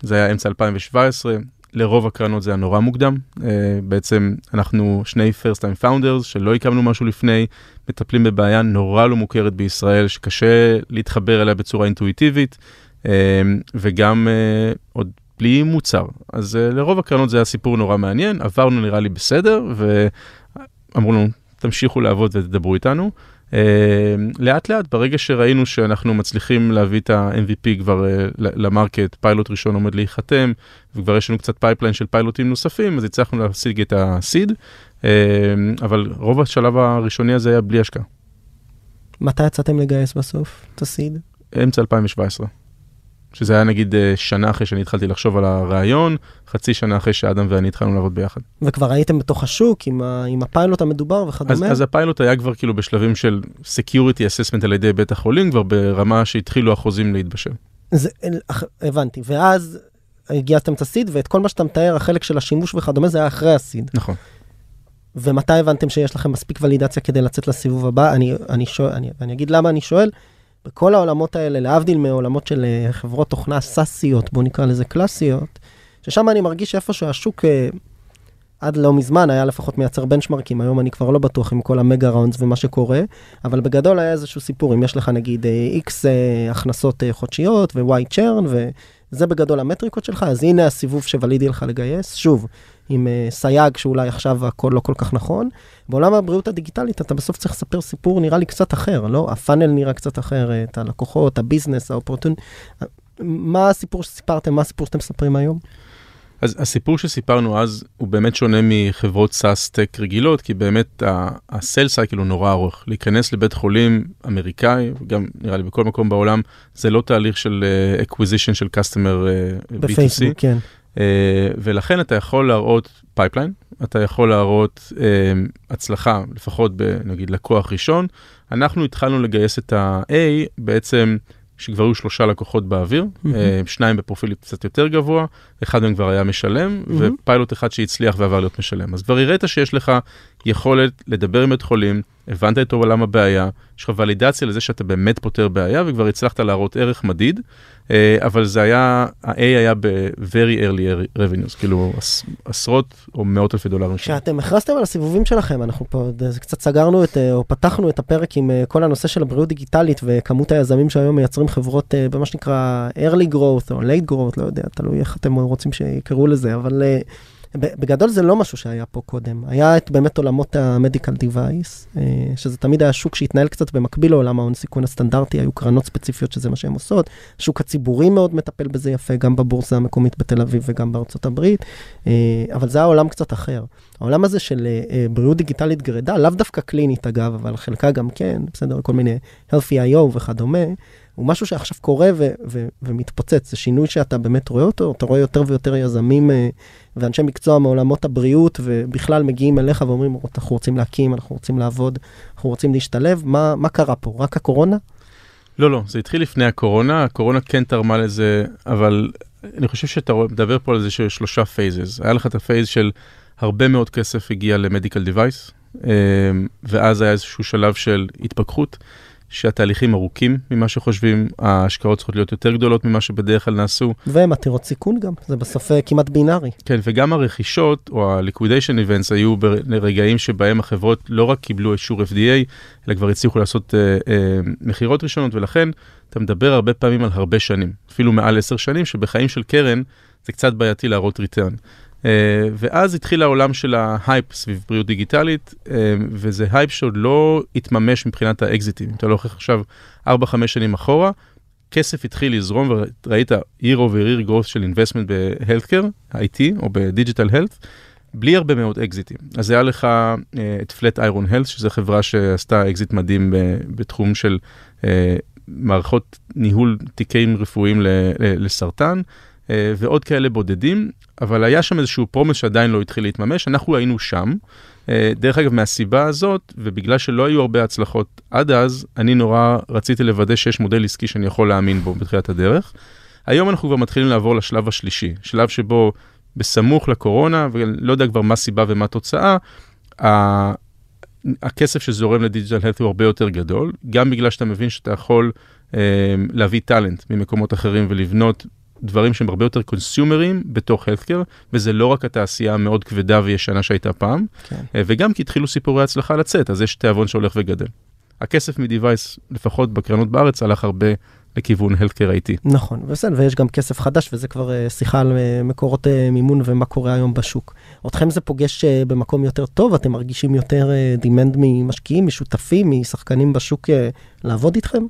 זה היה אמצע 2017, לרוב הקרנות זה היה נורא מוקדם. Uh, בעצם אנחנו שני first time founders שלא הקמנו משהו לפני, מטפלים בבעיה נורא לא מוכרת בישראל, שקשה להתחבר אליה בצורה אינטואיטיבית, uh, וגם uh, עוד בלי מוצר. אז uh, לרוב הקרנות זה היה סיפור נורא מעניין, עברנו נראה לי בסדר, ואמרו לנו, תמשיכו לעבוד ותדברו איתנו. Uh, לאט לאט, ברגע שראינו שאנחנו מצליחים להביא את ה-MVP כבר uh, ל-market, פיילוט ראשון עומד להיחתם, וכבר יש לנו קצת pipeline של פיילוטים נוספים, אז הצלחנו להשיג את ה-seed, uh, אבל רוב השלב הראשוני הזה היה בלי השקעה. מתי יצאתם לגייס בסוף את ה-seed? אמצע 2017. שזה היה נגיד אה, שנה אחרי שאני התחלתי לחשוב על הרעיון, חצי שנה אחרי שאדם ואני התחלנו לעבוד ביחד. וכבר הייתם בתוך השוק עם, ה, עם הפיילוט המדובר וכדומה? אז, אז הפיילוט היה כבר כאילו בשלבים של Security Assessment על ידי בית החולים, כבר ברמה שהתחילו החוזים להתבשל. זה, הבנתי, ואז הגייסתם את הסיד, ואת כל מה שאתה מתאר, החלק של השימוש וכדומה, זה היה אחרי הסיד. נכון. ומתי הבנתם שיש לכם מספיק ולידציה כדי לצאת לסיבוב הבא? אני, אני, שואל, אני, אני אגיד למה אני שואל. בכל העולמות האלה, להבדיל מעולמות של אה, חברות תוכנה סאסיות, בואו נקרא לזה קלאסיות, ששם אני מרגיש שאיפשהו השוק אה, עד לא מזמן היה לפחות מייצר בנצ'מרקים, היום אני כבר לא בטוח עם כל ה-mega rounds ומה שקורה, אבל בגדול היה איזשהו סיפור, אם יש לך נגיד X אה, הכנסות חודשיות ו-Y churn, וזה בגדול המטריקות שלך, אז הנה הסיבוב שוולידי לך לגייס. שוב, עם uh, סייג שאולי עכשיו הכל לא כל כך נכון. בעולם הבריאות הדיגיטלית אתה בסוף צריך לספר סיפור נראה לי קצת אחר, לא? ה-funnel נראה קצת אחרת, הלקוחות, ה-business, ה-אופורטון. מה הסיפור שסיפרתם, מה הסיפור שאתם מספרים היום? אז הסיפור שסיפרנו אז הוא באמת שונה מחברות SaaS tech רגילות, כי באמת ה-sale cycle הוא נורא ארוך. להיכנס לבית חולים אמריקאי, גם נראה לי בכל מקום בעולם, זה לא תהליך של acquisition uh, של customer uh, B2C. בפייסבוק, כן. Uh, ולכן אתה יכול להראות pipeline, אתה יכול להראות uh, הצלחה, לפחות בנגיד לקוח ראשון. אנחנו התחלנו לגייס את ה-A בעצם, שכבר היו שלושה לקוחות באוויר, mm-hmm. שניים בפרופיל קצת יותר גבוה, אחד מהם כבר היה משלם, mm-hmm. ופיילוט אחד שהצליח ועבר להיות משלם. אז כבר הראית שיש לך יכולת לדבר עם בית חולים, הבנת את עולם הבעיה, יש לך ולידציה לזה שאתה באמת פותר בעיה, וכבר הצלחת להראות ערך מדיד. אה, אבל זה היה, ה-A היה ב-very early revenues, כאילו עשרות או מאות אלפי דולרים. כשאתם הכרזתם על הסיבובים שלכם, אנחנו פה קצת סגרנו את, אה, או פתחנו את הפרק עם אה, כל הנושא של הבריאות דיגיטלית וכמות היזמים שהיום מייצרים חברות במה שנקרא early growth או late growth, לא יודע, תלוי איך אתם רוצים שיקראו לזה, אבל... בגדול זה לא משהו שהיה פה קודם. היה את באמת עולמות המדיקל דיווייס, אה, שזה תמיד היה שוק שהתנהל קצת במקביל לעולם ההון סיכון הסטנדרטי, היו קרנות ספציפיות שזה מה שהן עושות. השוק הציבורי מאוד מטפל בזה יפה, גם בבורסה המקומית בתל אביב וגם בארצות הברית, אה, אבל זה היה עולם קצת אחר. העולם הזה של אה, בריאות דיגיטלית גרידה, לאו דווקא קלינית אגב, אבל חלקה גם כן, בסדר, כל מיני healthy IO וכדומה. הוא משהו שעכשיו קורה ו- ו- ומתפוצץ, זה שינוי שאתה באמת רואה אותו, אתה רואה יותר ויותר יזמים uh, ואנשי מקצוע מעולמות הבריאות, ובכלל מגיעים אליך ואומרים, אנחנו רוצים להקים, אנחנו רוצים לעבוד, אנחנו רוצים להשתלב, מה, מה קרה פה? רק הקורונה? לא, לא, זה התחיל לפני הקורונה, הקורונה כן תרמה לזה, אבל אני חושב שאתה מדבר פה על איזה שלושה phases. היה לך את ה-phase של הרבה מאוד כסף הגיע ל-medical device, ואז היה איזשהו שלב של התפכחות. שהתהליכים ארוכים ממה שחושבים, ההשקעות צריכות להיות יותר גדולות ממה שבדרך כלל נעשו. והם עתירות סיכון גם, זה בסוף אה, כמעט בינארי. כן, וגם הרכישות או ה-liquidation events היו ברגעים שבהם החברות לא רק קיבלו אישור FDA, אלא כבר הצליחו לעשות uh, uh, מכירות ראשונות, ולכן אתה מדבר הרבה פעמים על הרבה שנים, אפילו מעל עשר שנים, שבחיים של קרן זה קצת בעייתי להראות return. Uh, ואז התחיל העולם של ההייפ סביב בריאות דיגיטלית, uh, וזה הייפ שעוד לא התממש מבחינת האקזיטים. אתה לא הולך עכשיו 4-5 שנים אחורה, כסף התחיל לזרום וראית year over year growth של investment ב-healthcare, IT או ב-digital health, בלי הרבה מאוד אקזיטים. אז היה לך uh, את Flatiron Health, שזו חברה שעשתה אקזיט מדהים בתחום של uh, מערכות ניהול תיקים רפואיים לסרטן. אה, ועוד כאלה בודדים, אבל היה שם איזשהו פרומס שעדיין לא התחיל להתממש, אנחנו היינו שם. אה, דרך אגב, מהסיבה הזאת, ובגלל שלא היו הרבה הצלחות עד אז, אני נורא רציתי לוודא שיש מודל עסקי שאני יכול להאמין בו בתחילת הדרך. היום אנחנו כבר מתחילים לעבור לשלב השלישי, שלב שבו בסמוך לקורונה, ולא יודע כבר מה סיבה ומה תוצאה, הכסף שזורם לדיגיטל הלט הוא הרבה יותר גדול, גם בגלל שאתה מבין שאתה יכול אה, להביא טאלנט ממקומות אחרים ולבנות דברים שהם הרבה יותר קונסיומרים בתוך healthcare, וזה לא רק התעשייה המאוד כבדה וישנה שהייתה פעם, כן. אה, וגם כי התחילו סיפורי הצלחה לצאת, אז יש תיאבון שהולך וגדל. הכסף מ-Device, לפחות בקרנות בארץ, הלך הרבה לכיוון healthcare IT. נכון, בסדר, ויש גם כסף חדש, וזה כבר uh, שיחה על uh, מקורות מימון ומה קורה היום בשוק. אתכם זה פוגש במקום יותר טוב? אתם מרגישים יותר demand ממשקיעים, משותפים, משחקנים בשוק לעבוד איתכם?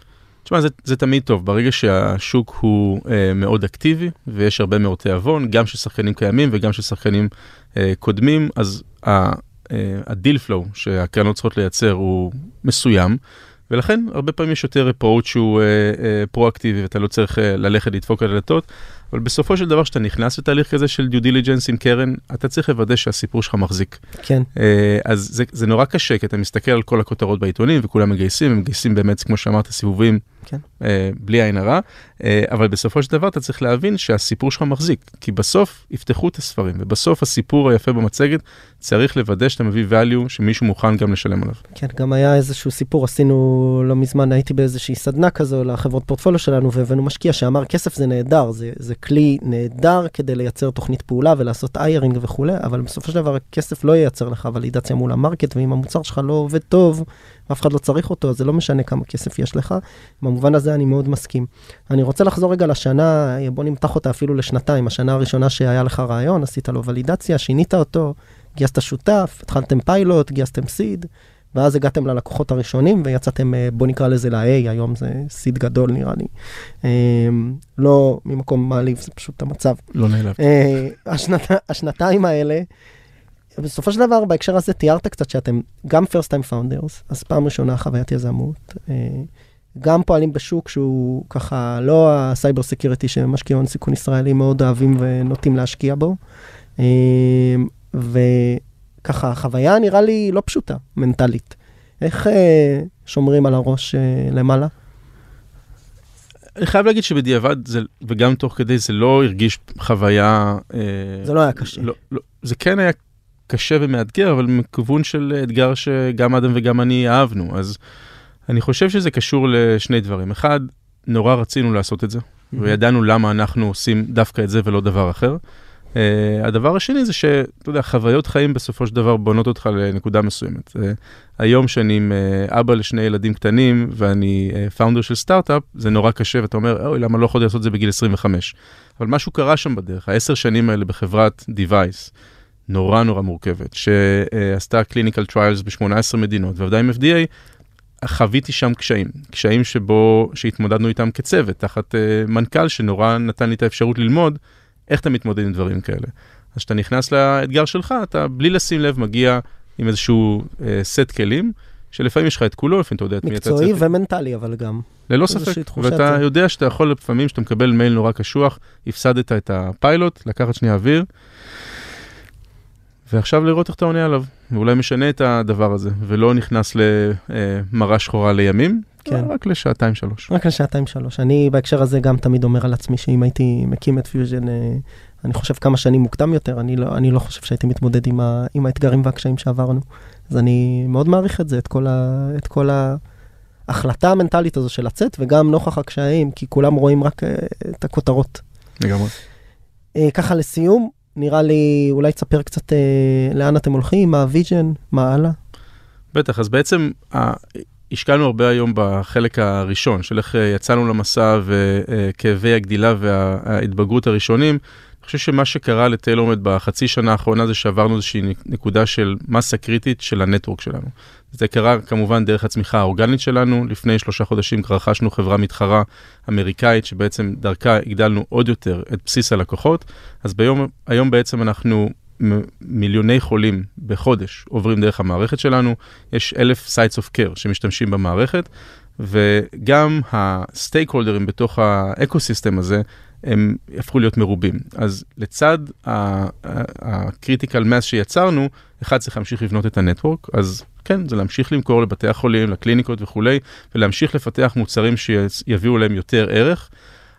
תשמע, זה, זה תמיד טוב, ברגע שהשוק הוא אה, מאוד אקטיבי ויש הרבה מאוד תיאבון, גם של שחקנים קיימים וגם של שחקנים אה, קודמים, אז ה-deal flow אה, שהקרנות צריכות לייצר הוא מסוים, ולכן הרבה פעמים יש יותר effort שהוא אה, אה, פרואקטיבי ואתה לא צריך אה, ללכת לדפוק על הדלתות. אבל בסופו של דבר, כשאתה נכנס לתהליך כזה של due diligence עם קרן, אתה צריך לוודא שהסיפור שלך מחזיק. כן. Uh, אז זה, זה נורא קשה, כי אתה מסתכל על כל הכותרות בעיתונים וכולם מגייסים, הם מגייסים באמת, כמו שאמרת, סיבובים כן. uh, בלי עין הרע, uh, אבל בסופו של דבר אתה צריך להבין שהסיפור שלך מחזיק, כי בסוף יפתחו את הספרים, ובסוף הסיפור היפה במצגת צריך לוודא שאתה מביא value שמישהו מוכן גם לשלם עליו. כן, גם היה איזשהו סיפור, עשינו לא מזמן, הייתי באיזושהי סדנה כזו לחברות פורטפוליו שלנו, והבאנו משקיע שאמר, כסף זה נהדר, זה, זה כלי נהדר כדי לייצר תוכנית פעולה ולעשות hiring וכולי, אבל בסופו של דבר הכסף לא ייצר לך ולידציה מול ה-market, ואם המוצר שלך לא עובד טוב, ואף אחד לא צריך אותו, אז זה לא משנה כמה כסף יש לך. במובן הזה אני מאוד מסכים. אני רוצה לחזור רגע לשנה, בוא נמתח אותה אפילו לשנתיים, השנה הראשונה שהיה לך רעיון, עשית לו ולידציה, שינית אותו, גייסת שותף, התחלתם פיילוט, גייסתם סיד. ואז הגעתם ללקוחות הראשונים ויצאתם, אה, בוא נקרא לזה ל-A, היום זה סיד גדול נראה לי. אה, לא ממקום מעליב, זה פשוט המצב. לא נעלבתי. אה, השנת, השנתיים האלה, בסופו של דבר, בהקשר הזה תיארת קצת שאתם גם first time founders, אז פעם ראשונה חוויית יזמות. גם פועלים בשוק שהוא ככה לא ה-cyber security שמשקיעי הון סיכון ישראלי מאוד אוהבים ונוטים להשקיע בו. ו... ככה, חוויה נראה לי לא פשוטה, מנטלית. איך אה, שומרים על הראש אה, למעלה? אני חייב להגיד שבדיעבד, זה, וגם תוך כדי, זה לא הרגיש חוויה... אה, זה לא היה קשה. לא, לא, זה כן היה קשה ומאתגר, אבל מכיוון של אתגר שגם אדם וגם אני אהבנו. אז אני חושב שזה קשור לשני דברים. אחד, נורא רצינו לעשות את זה, mm-hmm. וידענו למה אנחנו עושים דווקא את זה ולא דבר אחר. Uh, הדבר השני זה שאתה יודע, חוויות חיים בסופו של דבר בונות אותך לנקודה מסוימת. Uh, היום שאני עם uh, אבא לשני ילדים קטנים ואני פאונדר של סטארט-אפ, זה נורא קשה ואתה אומר, אוי, למה לא יכולתי לעשות את זה בגיל 25? אבל משהו קרה שם בדרך, העשר שנים האלה בחברת Device, נורא נורא מורכבת, שעשתה clinical trials ב-18 מדינות ועבדה עם FDA, חוויתי שם קשיים, קשיים שבו, שהתמודדנו איתם כצוות, תחת uh, מנכ"ל שנורא נתן לי את האפשרות ללמוד. איך אתה מתמודד עם דברים כאלה. אז כשאתה נכנס לאתגר שלך, אתה בלי לשים לב מגיע עם איזשהו אה, סט כלים, שלפעמים יש לך את כולו, לפעמים אתה יודע את מי אתה צריך. מקצועי ומנטלי, אבל גם. ללא ספק, ואתה זה. יודע שאתה יכול לפעמים, שאתה מקבל מייל נורא קשוח, הפסדת את הפיילוט, לקחת שנייה אוויר, ועכשיו לראות איך אתה עונה עליו, ואולי משנה את הדבר הזה, ולא נכנס למרה שחורה לימים, כן. רק לשעתיים שלוש. רק לשעתיים שלוש. אני בהקשר הזה גם תמיד אומר על עצמי שאם הייתי מקים את פיוז'ן, אה, אני חושב כמה שנים מוקדם יותר, אני לא, אני לא חושב שהייתי מתמודד עם, ה, עם האתגרים והקשיים שעברנו. אז אני מאוד מעריך את זה, את כל, ה, את כל ההחלטה המנטלית הזו של לצאת, וגם נוכח הקשיים, כי כולם רואים רק אה, את הכותרות. לגמרי. אה, ככה לסיום, נראה לי, אולי תספר קצת אה, לאן אתם הולכים, מה ה-vision, מה הלאה. בטח, אז בעצם השקענו הרבה היום בחלק הראשון, של איך אה, יצאנו למסע וכאבי הגדילה וההתבגרות הראשונים. אני חושב שמה שקרה ל-TailorMed בחצי שנה האחרונה זה שעברנו איזושהי נקודה של מסה קריטית של ה-network שלנו. זה קרה כמובן דרך הצמיחה האורגנית שלנו, לפני שלושה חודשים רכשנו חברה מתחרה אמריקאית שבעצם דרכה הגדלנו עוד יותר את בסיס הלקוחות, אז ביום, היום בעצם אנחנו מיליוני חולים בחודש עוברים דרך המערכת שלנו, יש אלף sites of care שמשתמשים במערכת, וגם ה-stakeholderים בתוך ה-ecosystem הזה, הם הפכו להיות מרובים. אז לצד ה critical mass שיצרנו, אחד צריך להמשיך לבנות את ה network, אז כן, זה להמשיך למכור לבתי החולים, לקליניקות וכולי, ולהמשיך לפתח מוצרים שיביאו להם יותר ערך.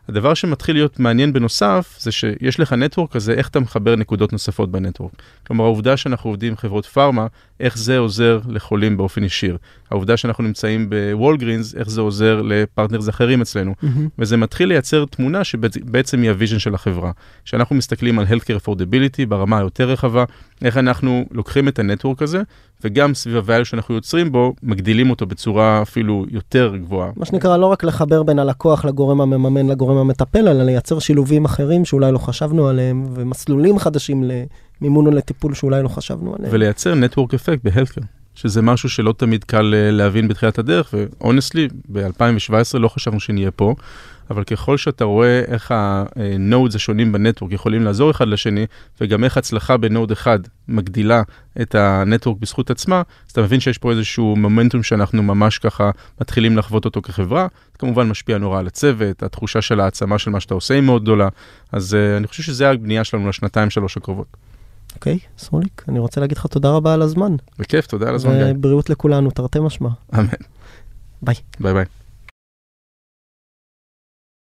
הדבר שמתחיל להיות מעניין בנוסף, זה שיש לך network כזה, איך אתה מחבר נקודות נוספות ב network. כלומר, העובדה שאנחנו עובדים עם חברות פארמה, איך זה עוזר לחולים באופן ישיר. העובדה שאנחנו נמצאים בוולגרינס, איך זה עוזר ל partners אחרים אצלנו. Mm-hmm. וזה מתחיל לייצר תמונה שבעצם היא ה vision של החברה. כשאנחנו מסתכלים על Healthcare Affordability ברמה היותר רחבה, איך אנחנו לוקחים את הנטוורק הזה, וגם סביב הvalue שאנחנו יוצרים בו, מגדילים אותו בצורה אפילו יותר גבוהה. מה שנקרא, לא רק לחבר בין הלקוח לגורם המממן לגורם המטפל, אלא לייצר שילובים אחרים שאולי לא חשבנו עליהם, ומסלולים חדשים למימון או לטיפול שאולי לא חשבנו עליהם. ולייצר נטוורק אפקט בהלקר, שזה משהו שלא תמיד קל אה, להבין בתחילת הדרך, והונסטלי, ב-2017 לא חשבנו שנהיה פה. אבל ככל שאתה רואה איך ה nodes השונים ב network יכולים לעזור אחד לשני, וגם איך הצלחה ב node אחד מגדילה את ה network בזכות עצמה, אז אתה מבין שיש פה איזשהו מומנטום שאנחנו ממש ככה מתחילים לחוות אותו כחברה. זה כמובן משפיע נורא על הצוות, התחושה של העצמה של מה שאתה עושה היא מאוד גדולה, אז uh, אני חושב שזה הבנייה שלנו לשנתיים שלוש הקרובות. אוקיי, okay, סרוליק, אני רוצה להגיד לך תודה רבה על הזמן. בכיף, תודה על הזמן. ובריאות לכולנו, תרתי משמע. אמן. ביי. ביי ביי.